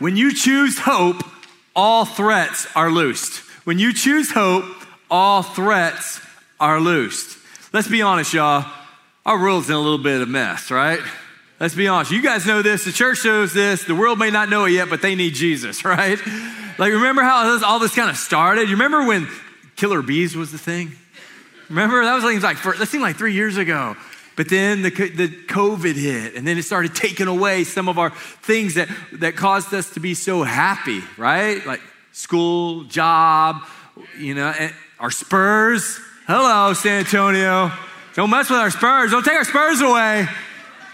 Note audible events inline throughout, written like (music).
when you choose hope, all threats are loosed. When you choose hope, all threats are loosed. Let's be honest, y'all. Our world's in a little bit of a mess, right? Let's be honest. You guys know this. The church knows this. The world may not know it yet, but they need Jesus, (laughs) right? Like, remember how all this kind of started? You remember when killer bees was the thing? Remember? That was like, like that seemed like three years ago. But then the, the COVID hit, and then it started taking away some of our things that, that caused us to be so happy, right? Like school, job, you know, our Spurs. Hello, San Antonio. Don't mess with our Spurs. Don't take our Spurs away.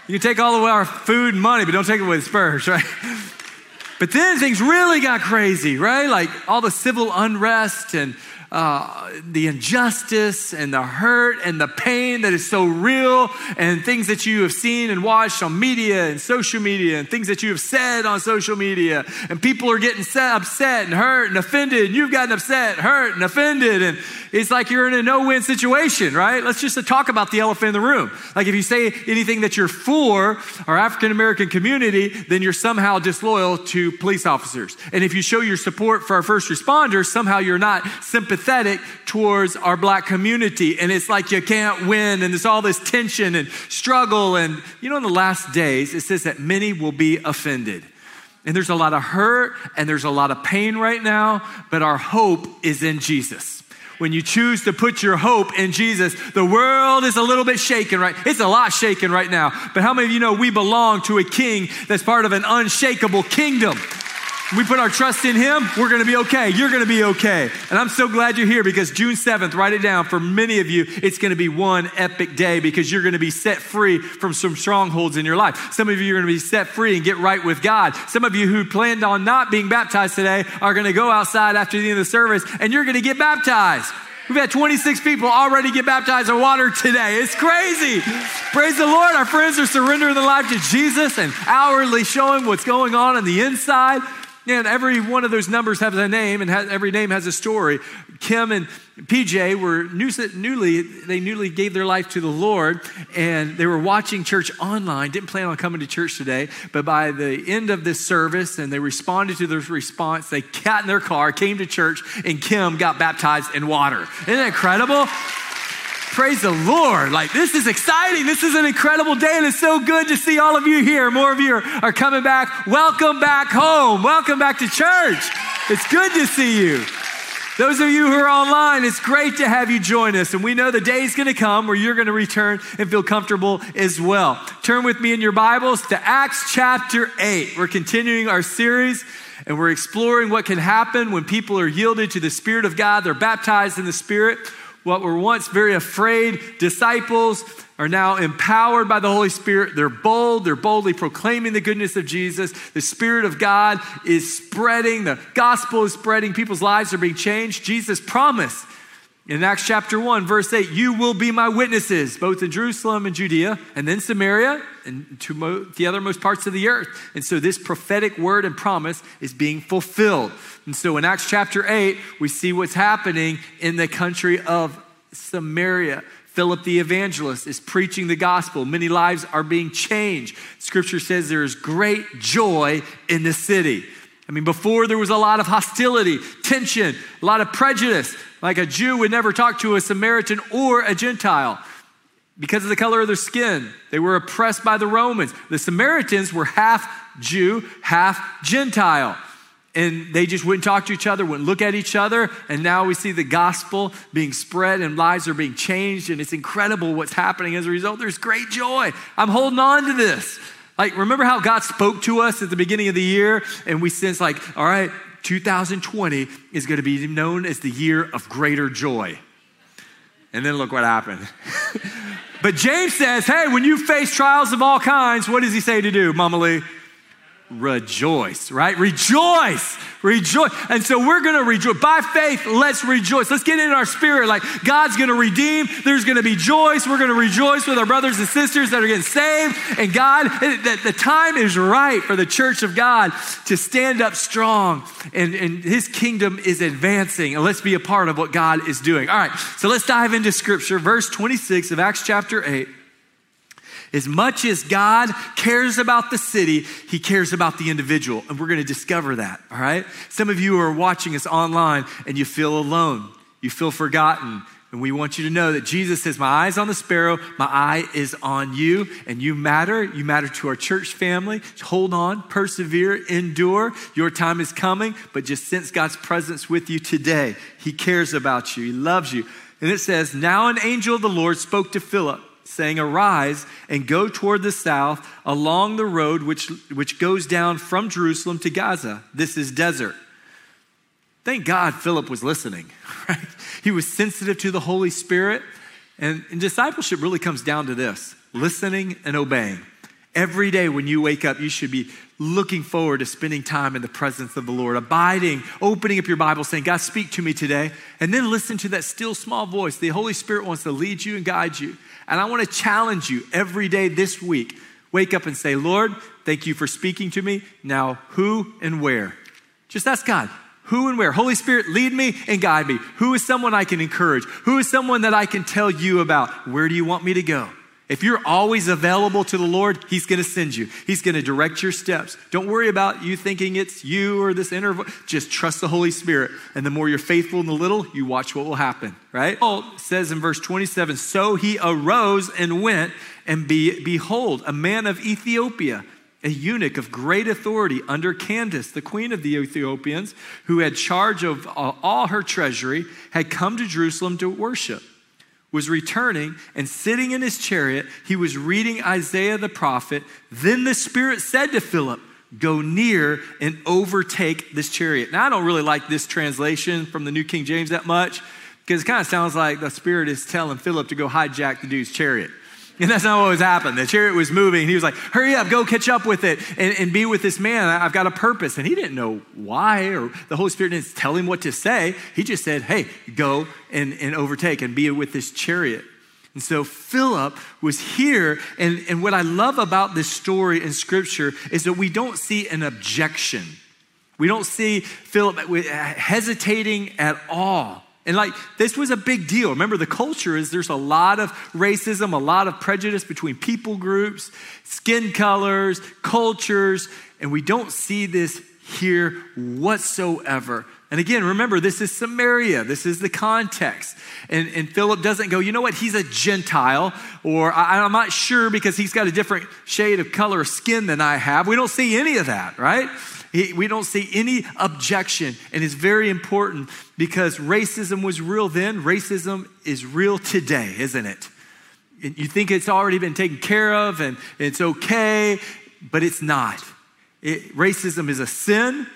You can take all of our food and money, but don't take it away the Spurs, (laughs) right? But then things really got crazy, right? Like all the civil unrest and uh, the injustice and the hurt and the pain that is so real, and things that you have seen and watched on media and social media, and things that you have said on social media, and people are getting upset and hurt and offended, and you've gotten upset, hurt, and offended, and it's like you're in a no win situation, right? Let's just talk about the elephant in the room. Like if you say anything that you're for our African American community, then you're somehow disloyal to police officers. And if you show your support for our first responders, somehow you're not sympathetic towards our black community. And it's like you can't win, and there's all this tension and struggle. And you know, in the last days, it says that many will be offended. And there's a lot of hurt and there's a lot of pain right now, but our hope is in Jesus when you choose to put your hope in Jesus, the world is a little bit shaken, right? It's a lot shaken right now. But how many of you know we belong to a king that's part of an unshakable kingdom? We put our trust in Him, we're gonna be okay. You're gonna be okay. And I'm so glad you're here because June 7th, write it down. For many of you, it's gonna be one epic day because you're gonna be set free from some strongholds in your life. Some of you are gonna be set free and get right with God. Some of you who planned on not being baptized today are gonna go outside after the end of the service and you're gonna get baptized. We've had 26 people already get baptized in water today. It's crazy. Praise the Lord. Our friends are surrendering their life to Jesus and hourly showing what's going on on the inside. And every one of those numbers has a name, and has, every name has a story. Kim and PJ were new, newly, they newly gave their life to the Lord, and they were watching church online. Didn't plan on coming to church today, but by the end of this service, and they responded to their response, they got in their car, came to church, and Kim got baptized in water. Isn't that incredible? Praise the Lord. Like, this is exciting. This is an incredible day, and it's so good to see all of you here. More of you are, are coming back. Welcome back home. Welcome back to church. It's good to see you. Those of you who are online, it's great to have you join us. And we know the day is going to come where you're going to return and feel comfortable as well. Turn with me in your Bibles to Acts chapter 8. We're continuing our series and we're exploring what can happen when people are yielded to the Spirit of God. They're baptized in the Spirit. What were once very afraid disciples are now empowered by the Holy Spirit. They're bold. They're boldly proclaiming the goodness of Jesus. The Spirit of God is spreading. The gospel is spreading. People's lives are being changed. Jesus promised in Acts chapter 1, verse 8, you will be my witnesses, both in Jerusalem and Judea, and then Samaria, and to the othermost parts of the earth. And so this prophetic word and promise is being fulfilled. And so in Acts chapter 8, we see what's happening in the country of Samaria. Philip the evangelist is preaching the gospel. Many lives are being changed. Scripture says there is great joy in the city. I mean, before there was a lot of hostility, tension, a lot of prejudice. Like a Jew would never talk to a Samaritan or a Gentile because of the color of their skin. They were oppressed by the Romans. The Samaritans were half Jew, half Gentile. And they just wouldn't talk to each other, wouldn't look at each other. And now we see the gospel being spread and lives are being changed. And it's incredible what's happening as a result. There's great joy. I'm holding on to this. Like, remember how God spoke to us at the beginning of the year? And we sense, like, all right, 2020 is going to be known as the year of greater joy. And then look what happened. (laughs) but James says, hey, when you face trials of all kinds, what does he say to do, Mama Lee? Rejoice, right? Rejoice, rejoice. And so we're going to rejoice. By faith, let's rejoice. Let's get in our spirit like God's going to redeem. There's going to be joy. We're going to rejoice with our brothers and sisters that are getting saved. And God, that the time is right for the church of God to stand up strong and, and his kingdom is advancing. And let's be a part of what God is doing. All right, so let's dive into scripture. Verse 26 of Acts chapter 8 As much as God cares about the city, he cares about the individual. And we're going to discover that, all right? Some of you are watching us online and you feel alone, you feel forgotten. And we want you to know that Jesus says, My eye's on the sparrow, my eye is on you, and you matter. You matter to our church family. Hold on, persevere, endure. Your time is coming, but just sense God's presence with you today. He cares about you, He loves you. And it says, Now an angel of the Lord spoke to Philip saying, Arise and go toward the south along the road which, which goes down from Jerusalem to Gaza. This is desert. Thank God Philip was listening, (laughs) right? He was sensitive to the Holy Spirit. And, and discipleship really comes down to this listening and obeying. Every day when you wake up, you should be looking forward to spending time in the presence of the Lord, abiding, opening up your Bible, saying, God, speak to me today. And then listen to that still small voice. The Holy Spirit wants to lead you and guide you. And I want to challenge you every day this week. Wake up and say, Lord, thank you for speaking to me. Now, who and where? Just ask God, who and where? Holy Spirit, lead me and guide me. Who is someone I can encourage? Who is someone that I can tell you about? Where do you want me to go? If you're always available to the Lord, He's going to send you. He's going to direct your steps. Don't worry about you thinking it's you or this interval. Just trust the Holy Spirit. And the more you're faithful in the little, you watch what will happen, right? Paul says in verse 27 So he arose and went, and be, behold, a man of Ethiopia, a eunuch of great authority under Candace, the queen of the Ethiopians, who had charge of all her treasury, had come to Jerusalem to worship was returning and sitting in his chariot, he was reading Isaiah the prophet. Then the Spirit said to Philip, Go near and overtake this chariot. Now, I don't really like this translation from the New King James that much because it kind of sounds like the Spirit is telling Philip to go hijack the dude's chariot. (laughs) And that's not what was happening. The chariot was moving. He was like, hurry up, go catch up with it and, and be with this man. I've got a purpose. And he didn't know why, or the Holy Spirit didn't tell him what to say. He just said, hey, go and, and overtake and be with this chariot. And so Philip was here. And, and what I love about this story in scripture is that we don't see an objection. We don't see Philip hesitating at all. And like, this was a big deal. Remember, the culture is there's a lot of racism, a lot of prejudice between people groups, skin colors, cultures, and we don't see this here whatsoever. And again, remember, this is Samaria. This is the context. And, and Philip doesn't go, you know what, he's a Gentile, or I, I'm not sure because he's got a different shade of color of skin than I have. We don't see any of that, right? He, we don't see any objection. And it's very important because racism was real then, racism is real today, isn't it? You think it's already been taken care of and it's okay, but it's not. It, racism is a sin.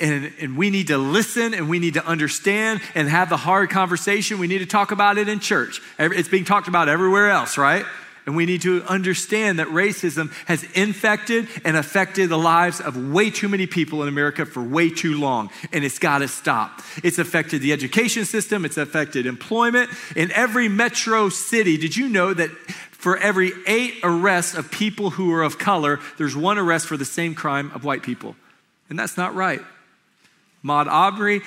And, and we need to listen and we need to understand and have the hard conversation. We need to talk about it in church. It's being talked about everywhere else, right? And we need to understand that racism has infected and affected the lives of way too many people in America for way too long. And it's got to stop. It's affected the education system, it's affected employment. In every metro city, did you know that for every eight arrests of people who are of color, there's one arrest for the same crime of white people? And that's not right. Ahmaud Arbery,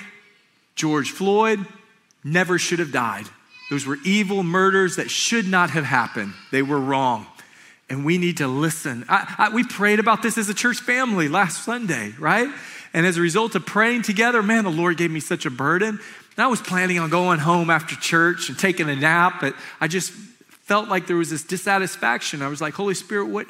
George Floyd never should have died. Those were evil murders that should not have happened. They were wrong. And we need to listen. I, I, we prayed about this as a church family last Sunday, right? And as a result of praying together, man, the Lord gave me such a burden. And I was planning on going home after church and taking a nap, but I just felt like there was this dissatisfaction. I was like, Holy Spirit, what,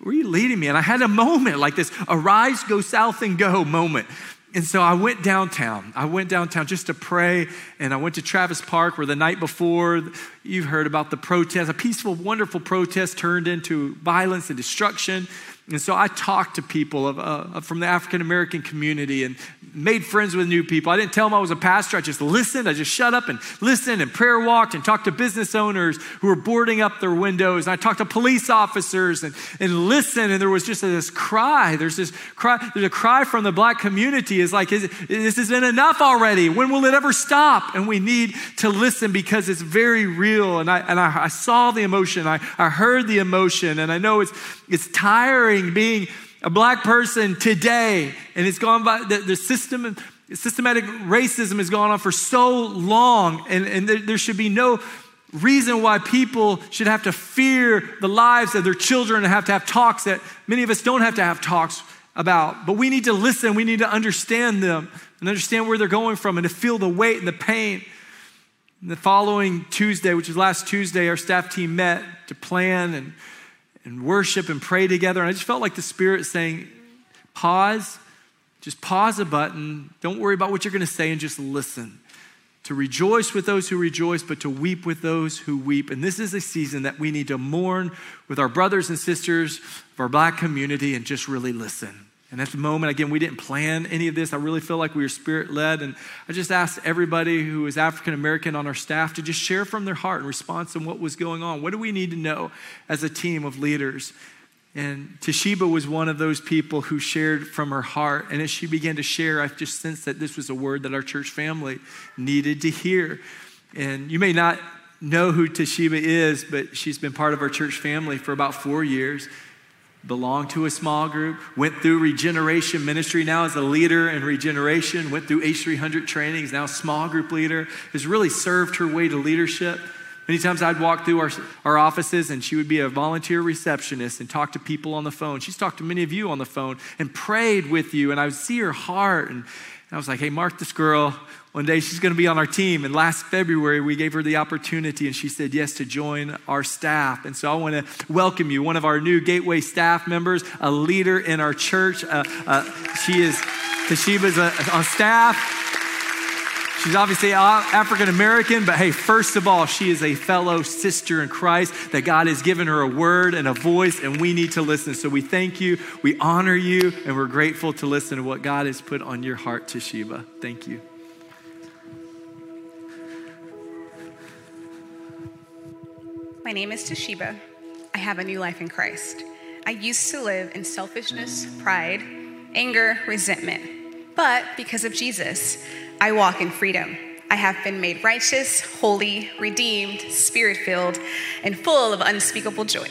where are you leading me? And I had a moment like this arise, go south, and go moment. And so I went downtown. I went downtown just to pray, and I went to Travis Park where the night before you've heard about the protest, a peaceful, wonderful protest turned into violence and destruction. And so I talked to people of, uh, from the African American community and made friends with new people. I didn't tell them I was a pastor. I just listened. I just shut up and listened and prayer walked and talked to business owners who were boarding up their windows. And I talked to police officers and, and listened. And there was just this cry. There's this cry. There's a cry from the black community is like, is, this been enough already. When will it ever stop? And we need to listen because it's very real. And I, and I, I saw the emotion. I, I heard the emotion. And I know it's, it's tiring being a black person today, and it's gone by the, the system, systematic racism has gone on for so long, and, and there, there should be no reason why people should have to fear the lives of their children and have to have talks that many of us don't have to have talks about. But we need to listen, we need to understand them and understand where they're going from and to feel the weight and the pain. And the following Tuesday, which is last Tuesday, our staff team met to plan and, and worship and pray together. And I just felt like the Spirit saying, pause, just pause a button. Don't worry about what you're going to say and just listen to rejoice with those who rejoice, but to weep with those who weep. And this is a season that we need to mourn with our brothers and sisters of our black community and just really listen. And at the moment, again, we didn't plan any of this. I really feel like we were spirit led. And I just asked everybody who is African American on our staff to just share from their heart in response to what was going on. What do we need to know as a team of leaders? And Toshiba was one of those people who shared from her heart. And as she began to share, I just sensed that this was a word that our church family needed to hear. And you may not know who Toshiba is, but she's been part of our church family for about four years. Belonged to a small group, went through regeneration ministry, now as a leader in regeneration, went through H300 trainings, now small group leader, has really served her way to leadership. Many times I'd walk through our, our offices and she would be a volunteer receptionist and talk to people on the phone. She's talked to many of you on the phone and prayed with you, and I would see her heart. And, and I was like, hey, mark this girl. One day she's going to be on our team. And last February, we gave her the opportunity, and she said yes to join our staff. And so I want to welcome you, one of our new Gateway staff members, a leader in our church. Uh, uh, she is, Toshiba's on staff. She's obviously African American, but hey, first of all, she is a fellow sister in Christ that God has given her a word and a voice, and we need to listen. So we thank you, we honor you, and we're grateful to listen to what God has put on your heart, Toshiba. Thank you. My name is Toshiba. I have a new life in Christ. I used to live in selfishness, pride, anger, resentment. But because of Jesus, I walk in freedom. I have been made righteous, holy, redeemed, spirit filled, and full of unspeakable joy.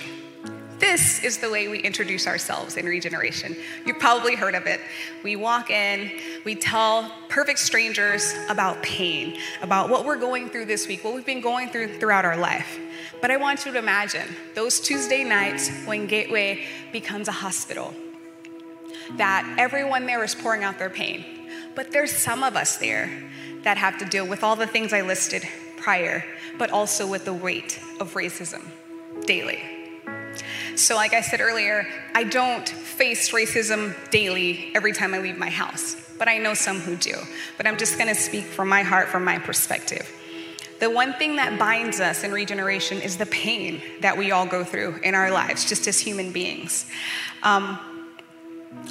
This is the way we introduce ourselves in regeneration. You've probably heard of it. We walk in, we tell perfect strangers about pain, about what we're going through this week, what we've been going through throughout our life. But I want you to imagine those Tuesday nights when Gateway becomes a hospital, that everyone there is pouring out their pain but there's some of us there that have to deal with all the things I listed prior, but also with the weight of racism daily. So, like I said earlier, I don't face racism daily every time I leave my house, but I know some who do. But I'm just gonna speak from my heart, from my perspective. The one thing that binds us in regeneration is the pain that we all go through in our lives, just as human beings. Um,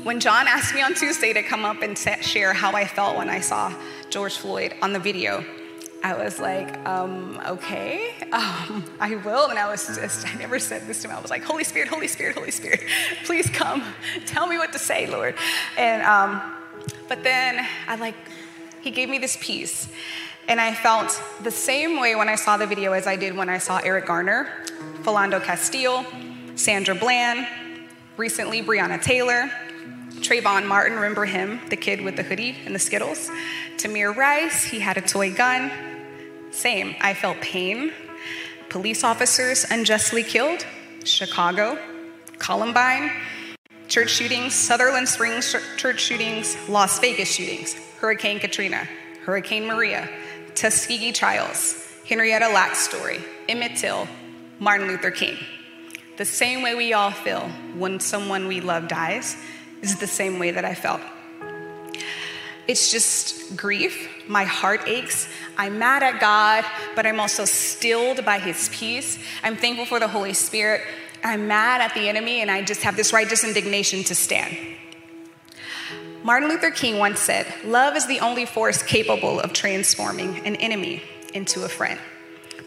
when John asked me on Tuesday to come up and share how I felt when I saw George Floyd on the video, I was like, um, okay, (laughs) um, I will. And I was just, I never said this to him. I was like, Holy Spirit, Holy Spirit, Holy Spirit, (laughs) please come. (laughs) Tell me what to say, Lord. And, um, but then I like, he gave me this peace. And I felt the same way when I saw the video as I did when I saw Eric Garner, Philando Castile, Sandra Bland, recently Breonna Taylor, Trayvon Martin, remember him, the kid with the hoodie and the Skittles? Tamir Rice, he had a toy gun. Same, I felt pain. Police officers unjustly killed. Chicago, Columbine, church shootings, Sutherland Springs church shootings, Las Vegas shootings, Hurricane Katrina, Hurricane Maria, Tuskegee trials, Henrietta Lacks story, Emmett Till, Martin Luther King. The same way we all feel when someone we love dies, is the same way that I felt. It's just grief. My heart aches. I'm mad at God, but I'm also stilled by his peace. I'm thankful for the Holy Spirit. I'm mad at the enemy, and I just have this righteous indignation to stand. Martin Luther King once said, Love is the only force capable of transforming an enemy into a friend.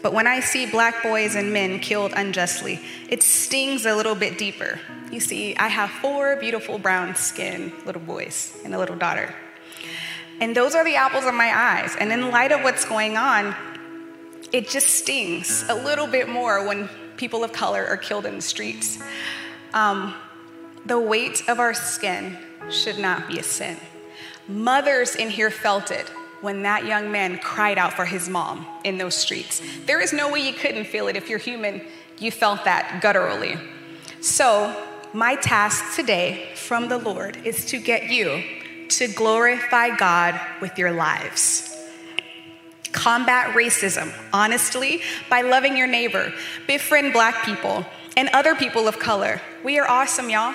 But when I see black boys and men killed unjustly, it stings a little bit deeper. You see, I have four beautiful brown skinned little boys and a little daughter. And those are the apples of my eyes. And in light of what's going on, it just stings a little bit more when people of color are killed in the streets. Um, the weight of our skin should not be a sin. Mothers in here felt it when that young man cried out for his mom in those streets. There is no way you couldn't feel it. If you're human, you felt that gutturally. So, my task today from the Lord is to get you to glorify God with your lives. Combat racism honestly by loving your neighbor, befriend black people and other people of color. We are awesome, y'all.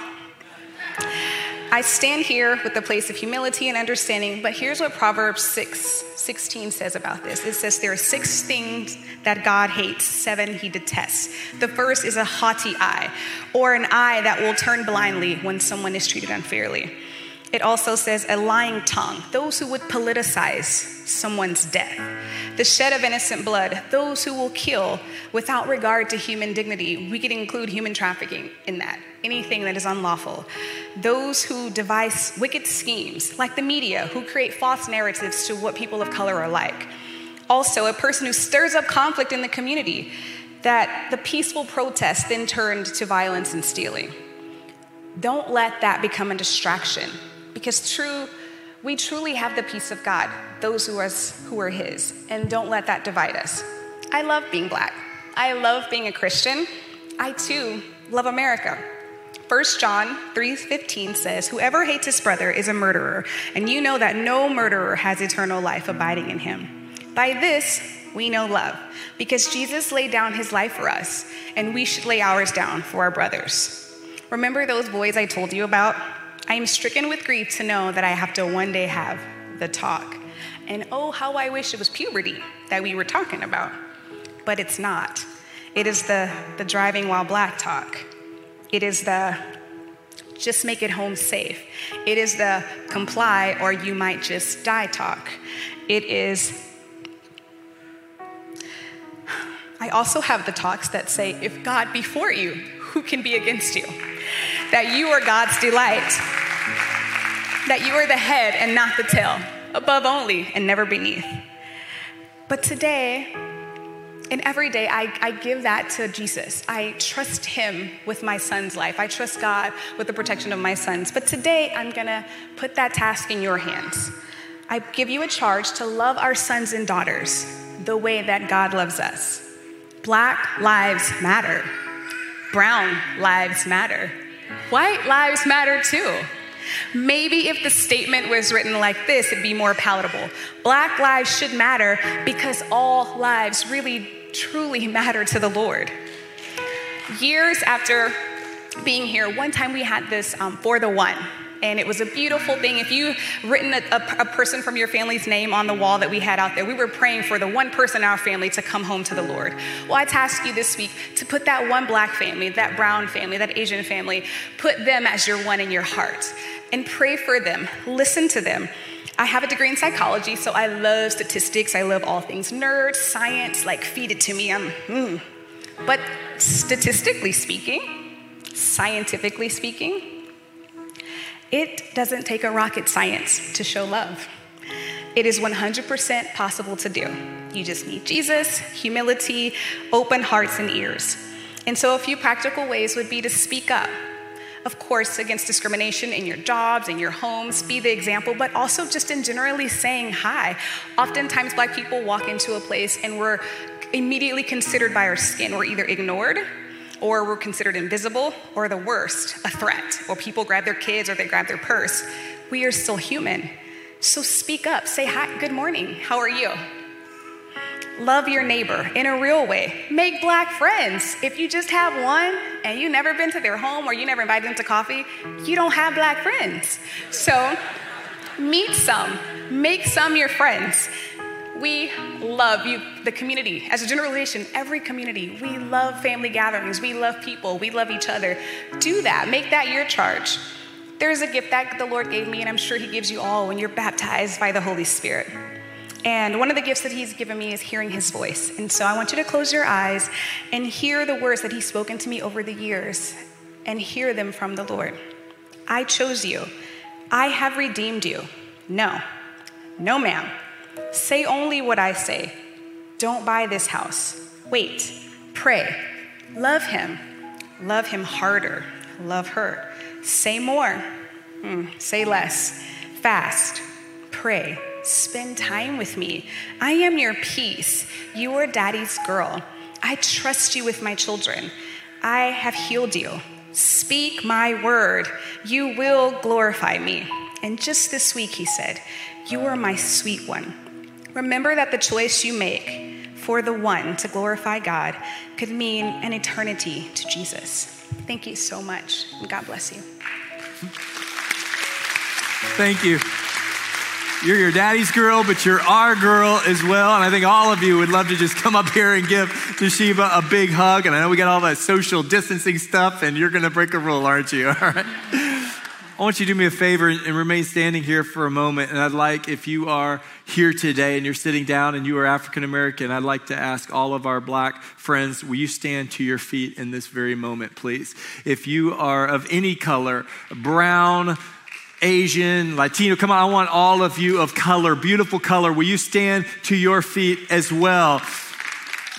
I stand here with a place of humility and understanding, but here's what Proverbs 6 16 says about this. It says there are six things that God hates, seven he detests. The first is a haughty eye, or an eye that will turn blindly when someone is treated unfairly. It also says a lying tongue, those who would politicize someone's death. The shed of innocent blood, those who will kill without regard to human dignity. We could include human trafficking in that, anything that is unlawful. Those who devise wicked schemes, like the media, who create false narratives to what people of color are like. Also, a person who stirs up conflict in the community, that the peaceful protest then turned to violence and stealing. Don't let that become a distraction because true we truly have the peace of God, those who are, who are His, and don't let that divide us. I love being black. I love being a Christian. I too love America. 1 John 3:15 says, "Whoever hates his brother is a murderer, and you know that no murderer has eternal life abiding in him." By this we know love, because Jesus laid down his life for us, and we should lay ours down for our brothers. Remember those boys I told you about? I am stricken with grief to know that I have to one day have the talk. And oh, how I wish it was puberty that we were talking about. But it's not. It is the, the driving while black talk. It is the just make it home safe. It is the comply or you might just die talk. It is. I also have the talks that say, if God be for you, who can be against you? That you are God's delight that you are the head and not the tail, above only and never beneath. But today, and every day, I, I give that to Jesus. I trust Him with my son's life. I trust God with the protection of my sons. But today, I'm gonna put that task in your hands. I give you a charge to love our sons and daughters the way that God loves us. Black lives matter, brown lives matter, white lives matter too. Maybe if the statement was written like this, it'd be more palatable. Black lives should matter because all lives really, truly matter to the Lord. Years after being here, one time we had this um, for the one. And it was a beautiful thing. If you written a, a, a, person from your family's name on the wall that we had out there, we were praying for the one person in our family to come home to the Lord. Well, I task you this week to put that one black family, that brown family, that Asian family, put them as your one in your heart and pray for them, listen to them. I have a degree in psychology, so I love statistics. I love all things nerd, science, like feed it to me. I'm, mm. But statistically speaking, scientifically speaking, it doesn't take a rocket science to show love. It is 100% possible to do. You just need Jesus, humility, open hearts and ears. And so, a few practical ways would be to speak up, of course, against discrimination in your jobs, in your homes, be the example, but also just in generally saying hi. Oftentimes, Black people walk into a place and we're immediately considered by our skin. We're either ignored or we're considered invisible, or the worst, a threat, or people grab their kids or they grab their purse. We are still human. So speak up, say hi, good morning, how are you? Love your neighbor in a real way. Make black friends. If you just have one and you've never been to their home or you never invited them to coffee, you don't have black friends. So meet some, make some your friends. We love you, the community. As a generalization, every community, we love family gatherings. We love people. We love each other. Do that. Make that your charge. There's a gift that the Lord gave me, and I'm sure He gives you all when you're baptized by the Holy Spirit. And one of the gifts that he's given me is hearing his voice. And so I want you to close your eyes and hear the words that he's spoken to me over the years and hear them from the Lord. I chose you. I have redeemed you. No, no, ma'am. Say only what I say. Don't buy this house. Wait, pray. Love him. Love him harder. Love her. Say more. Mm, say less. Fast. Pray Spend time with me. I am your peace. You are daddy's girl. I trust you with my children. I have healed you. Speak my word. You will glorify me. And just this week, he said, You are my sweet one. Remember that the choice you make for the one to glorify God could mean an eternity to Jesus. Thank you so much, and God bless you. Thank you. You're your daddy's girl, but you're our girl as well. And I think all of you would love to just come up here and give Toshiba a big hug. And I know we got all that social distancing stuff, and you're going to break a rule, aren't you? (laughs) All right. I want you to do me a favor and remain standing here for a moment. And I'd like, if you are here today and you're sitting down and you are African American, I'd like to ask all of our black friends, will you stand to your feet in this very moment, please? If you are of any color, brown, Asian, Latino. Come on, I want all of you of color, beautiful color. Will you stand to your feet as well?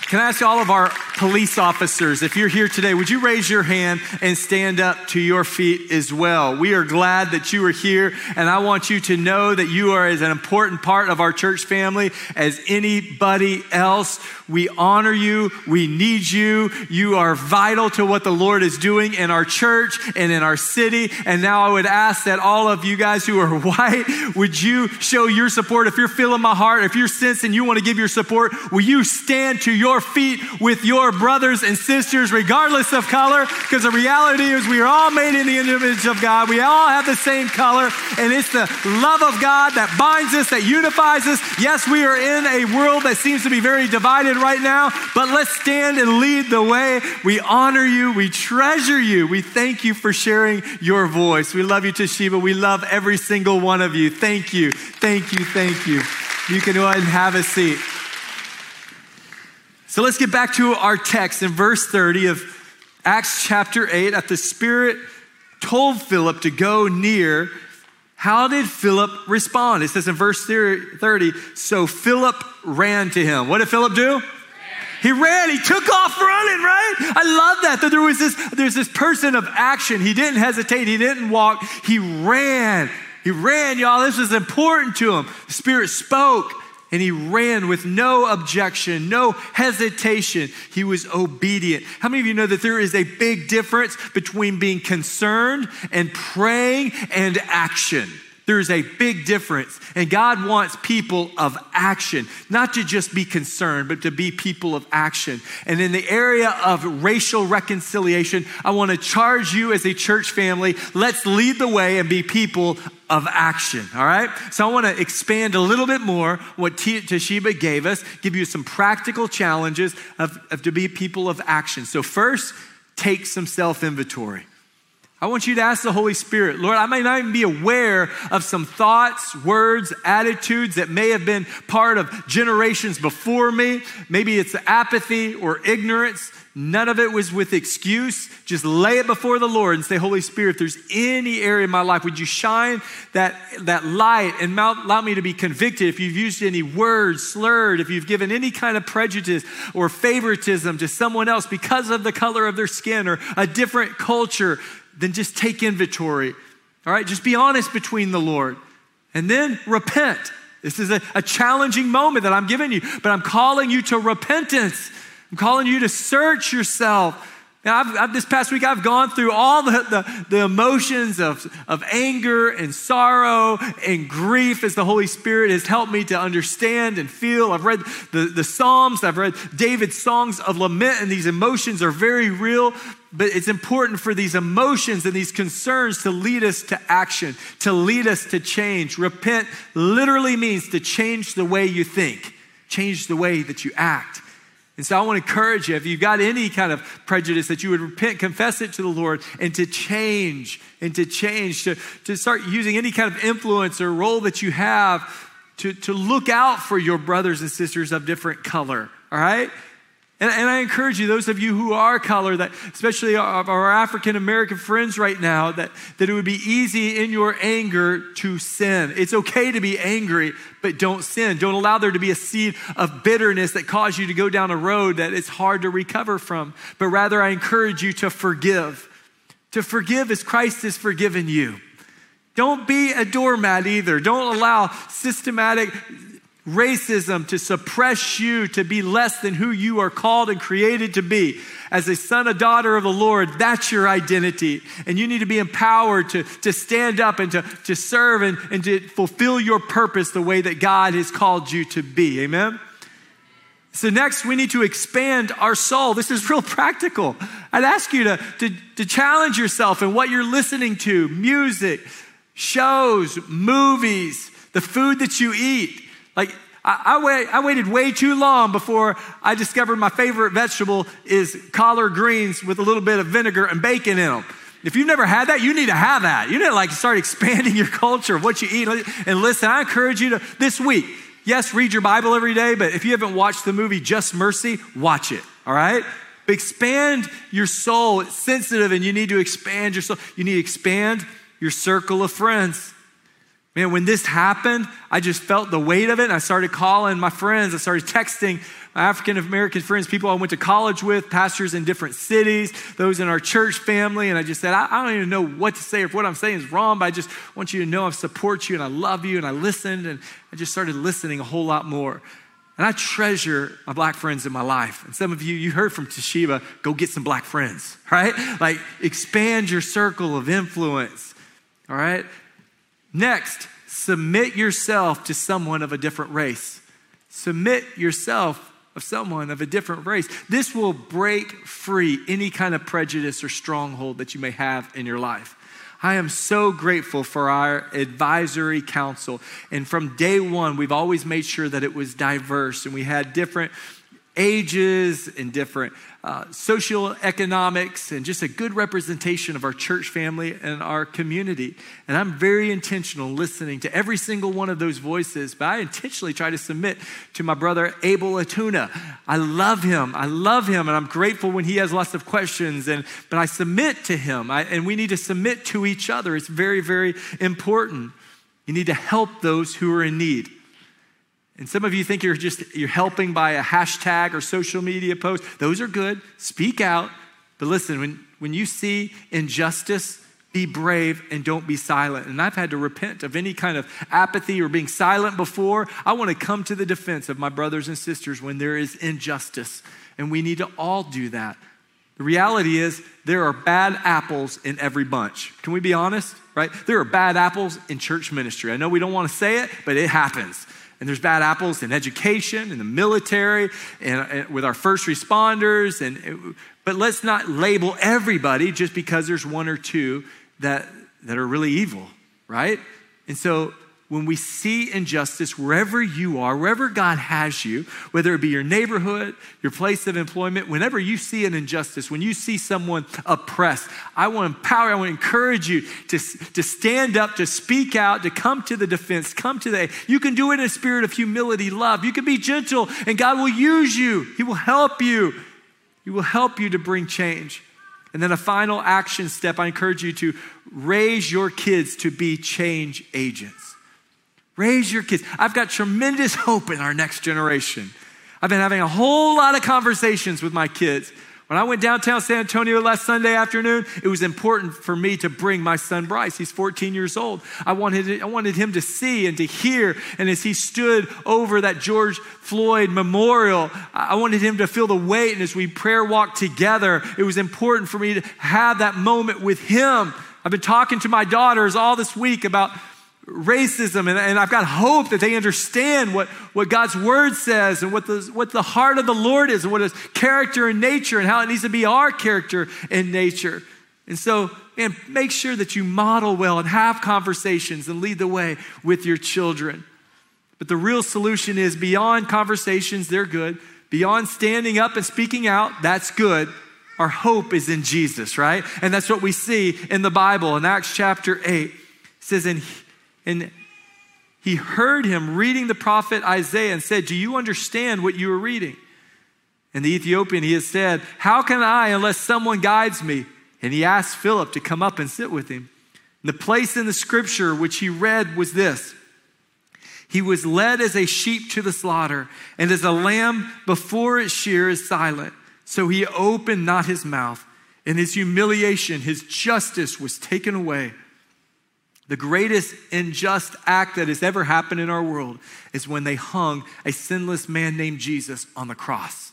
Can I ask all of our police officers, if you're here today, would you raise your hand and stand up to your feet as well? We are glad that you are here, and I want you to know that you are as an important part of our church family as anybody else. We honor you. We need you. You are vital to what the Lord is doing in our church and in our city. And now I would ask that all of you guys who are (laughs) white, would you show your support? If you're feeling my heart, if you're sensing you want to give your support, will you stand to your feet with your brothers and sisters, regardless of color? Because the reality is we are all made in the image of God. We all have the same color, and it's the love of God that binds us, that unifies us. Yes, we are in a world that seems to be very divided right now, but let's stand and lead the way. We honor you, we treasure you, we thank you for sharing your voice. We love you, Toshiba. We love every single one of you. Thank you, thank you, thank you. You can go ahead and have a seat. So let's get back to our text in verse 30 of Acts chapter 8. At the Spirit told Philip to go near, how did Philip respond? It says in verse 30, so Philip ran to him. What did Philip do? He ran, he took off running, right? I love that. That there was this, there's this person of action. He didn't hesitate, he didn't walk, he ran. He ran, y'all. This was important to him. The Spirit spoke and he ran with no objection, no hesitation. He was obedient. How many of you know that there is a big difference between being concerned and praying and action? There's a big difference. And God wants people of action, not to just be concerned, but to be people of action. And in the area of racial reconciliation, I want to charge you as a church family let's lead the way and be people of action, all right? So I want to expand a little bit more what Toshiba gave us, give you some practical challenges of, of to be people of action. So, first, take some self inventory. I want you to ask the Holy Spirit, Lord, I may not even be aware of some thoughts, words, attitudes that may have been part of generations before me. Maybe it's apathy or ignorance. None of it was with excuse. Just lay it before the Lord and say, Holy Spirit, if there's any area in my life, would you shine that, that light and allow me to be convicted if you've used any words, slurred, if you've given any kind of prejudice or favoritism to someone else because of the color of their skin or a different culture then just take inventory. All right, just be honest between the Lord. And then repent. This is a, a challenging moment that I'm giving you, but I'm calling you to repentance. I'm calling you to search yourself now, I've, I've, this past week, I've gone through all the, the, the, emotions of, of anger and sorrow and grief as the Holy Spirit has helped me to understand and feel. I've read the, the Psalms, I've read David's songs of lament, and these emotions are very real. But it's important for these emotions and these concerns to lead us to action, to lead us to change. Repent literally means to change the way you think, change the way that you act. And so I want to encourage you, if you've got any kind of prejudice, that you would repent, confess it to the Lord, and to change, and to change, to, to start using any kind of influence or role that you have to, to look out for your brothers and sisters of different color, all right? And, and, I encourage you, those of you who are color, that especially our, our African American friends right now, that, that it would be easy in your anger to sin. It's okay to be angry, but don't sin. Don't allow there to be a seed of bitterness that cause you to go down a road that it's hard to recover from. But rather, I encourage you to forgive. To forgive as Christ has forgiven you. Don't be a doormat either. Don't allow systematic racism to suppress you to be less than who you are called and created to be. As a son or daughter of the Lord, that's your identity. And you need to be empowered to, to stand up and to, to serve and, and to fulfill your purpose the way that God has called you to be. Amen? So, next, we need to expand our soul. This is (laughs) real practical. I'd ask you to, to, to challenge yourself in what you're listening to music, shows, movies, the food that you eat. Like, I, I, wait, I waited way too long before I discovered my favorite vegetable is collard greens with a little bit of vinegar and bacon in them. If you've never had that, you need to have that. You need to like start (laughs) expanding your culture of what you eat. And listen, I encourage you to this week. Yes, read your Bible every day, but if you haven't watched the movie Just Mercy, watch it. All right? Expand your soul. It's sensitive, and you need to expand your soul. You need to expand your circle of friends. Man, when this happened, I just felt the weight of it. And I started calling my friends. I started texting my African American friends, people I went to college with, pastors in different cities, those in our church family. And I just said, I, I don't even know what to say if what I'm saying is wrong, but I just want you to know I support you and I love you. And I listened and I just started listening a whole lot more. And I treasure my black friends in my life. And some of you, you heard from Toshiba, go get some black friends, (laughs) right? Like expand your circle of influence, all right? Next, submit yourself to someone of a different race. Submit yourself of someone of a different race. This will break free any kind of prejudice or stronghold that you may have in your life. I am so grateful for our advisory council. And from day one, we've always made sure that it was diverse and we had different ages and different uh, social economics and just a good representation of our church family and our community. And I'm very intentional listening to every single one of those voices, but I intentionally try to submit to my brother Abel Atuna. I love him. I love him, and I'm grateful when he has lots of questions. And but I submit to him, I, and we need to submit to each other. It's very, very important. You need to help those who are in need. And some of you think you're just you're helping by a hashtag or social media post. Those are good. Speak out. But listen, when, when you see injustice, be brave and don't be silent. And I've had to repent of any kind of apathy or being silent before. I want to come to the defense of my brothers and sisters when there is injustice. And we need to all do that. The reality is, there are bad apples in every bunch. Can we be honest? Right? There are bad apples in church ministry. I know we don't want to say it, but it happens and there's bad apples in education, in the military, and, and with our first responders. And but let's not label everybody just because there's one or two that that are really evil, right? And so when we see injustice wherever you are, wherever God has you, whether it be your neighborhood, your place of employment, whenever you see an injustice, when you see someone oppressed, I want to empower, I want to encourage you to, to stand up, to speak out, to come to the defense, come to the, you can do it in a spirit of humility, love. You can be gentle, and God will use you. He will help you. He will help you to bring change. And then a final action step, I encourage you to raise your kids to be change agents. Raise your kids. I've got tremendous (laughs) hope in our next generation. I've been having a whole lot of conversations with my kids. When I went downtown San Antonio last Sunday afternoon, it was important for me to bring my son Bryce. He's 14 years old. I wanted, I wanted him to see and to hear. And as he stood over that George Floyd memorial, I wanted him to feel the weight. And as we prayer walked together, it was important for me to have that moment with him. I've been talking to my daughters all this week about racism, and, and, I've got hope that they understand what, what God's word says and what the, what the heart of the Lord is and what his character and nature and how it needs to be our character and nature. And so, man, make sure that you model well and have conversations and lead the way with your children. But the real solution is beyond conversations, they're good. Beyond standing up and speaking out, that's good. Our hope is in Jesus, right? And that's what we see in the Bible in Acts chapter 8. It says, And and he heard him reading the prophet Isaiah and said, Do you understand what you are reading? And the Ethiopian, he has said, How can I unless someone guides me? And he asked Philip to come up and sit with him. And the place in the scripture which he read was this He was led as a sheep to the slaughter, and as a lamb before its shear is silent. So he opened not his mouth. In his humiliation, his justice was taken away. The greatest unjust act that has ever happened in our world is when they hung a sinless man named Jesus on the cross.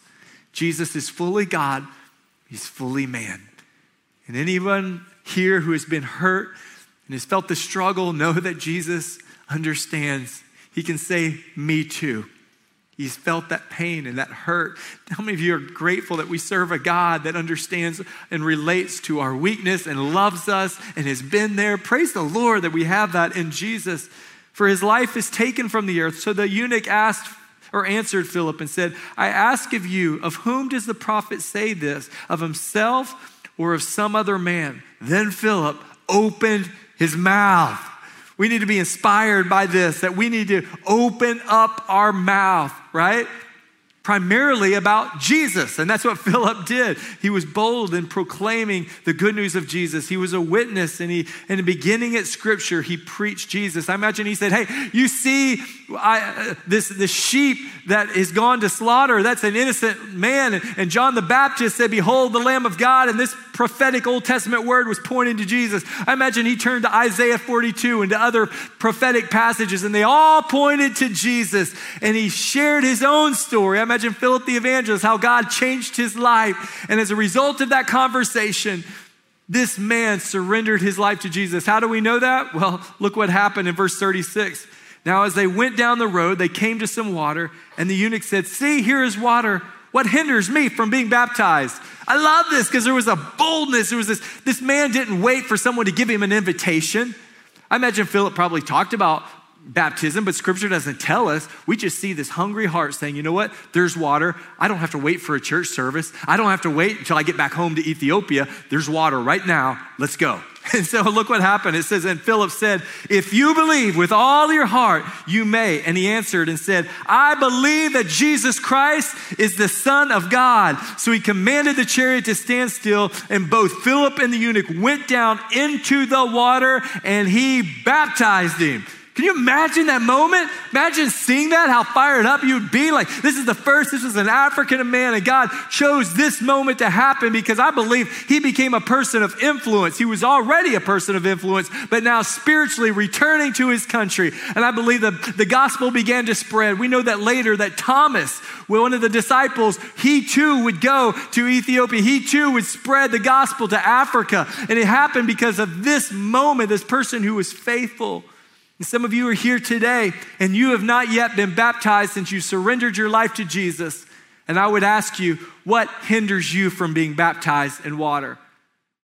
Jesus is fully God, he's fully man. And anyone here who has been hurt and has felt the struggle, know that Jesus understands. He can say, Me too. He's felt that pain and that hurt. How many of you are grateful that we serve a God that understands and relates to our weakness and loves us and has been there? Praise the Lord that we have that in Jesus. For his life is taken from the earth. So the eunuch asked or answered Philip and said, I ask of you, of whom does the prophet say this? Of himself or of some other man? Then Philip opened his mouth. We need to be inspired by this, that we need to open up our mouth, right? primarily about Jesus. And that's what (laughs) Philip did. He was bold in proclaiming the good news of Jesus. He was a witness, and he, in the beginning at Scripture, he preached Jesus. I imagine he said, Hey, you see I, uh, this, this sheep that is gone to slaughter, that's an innocent man. And John the Baptist said, Behold the Lamb of God. And this prophetic Old Testament word was pointing to Jesus. I imagine he turned to Isaiah 42 and to other prophetic passages, and they all pointed to Jesus. And he shared his own story. I imagine Philip the evangelist, how God changed his life. And as a result of that conversation, this man surrendered his life to Jesus. How do we know that? Well, look what happened in verse 36. Now, as they went down the road, they came to some water, and the eunuch said, See, here is water. What hinders me from being baptized? I love this because there was a boldness. There was this, this man didn't wait for someone to give him an invitation. I imagine Philip probably talked about baptism, but scripture doesn't tell us. We just see this hungry heart saying, you know what? There's water. I don't have to wait for a church service. I don't have to wait until I get back home to Ethiopia. There's water right now. Let's go. (laughs) And so look what happened. It says, And Philip said, If you believe with all your heart, you may. And he answered and said, I believe that Jesus Christ is the Son of God. So he commanded the chariot to stand still, and both Philip and the eunuch went down into the water, and he baptized him. Can you imagine that moment? Imagine seeing that, how fired up you'd be. Like, this is the first, this is an African man, and God chose this moment to happen because I believe he became a person of influence. He was already a person of influence, but now spiritually returning to his country. And I believe that the gospel began to spread. We know that later that Thomas, one of the disciples, he too would go to Ethiopia. He too would spread the gospel to Africa. And it happened because of this moment, this person who was faithful. And some of you are here today and you have not yet been baptized since you surrendered your life to Jesus. And I would ask you, what hinders you from being baptized in water?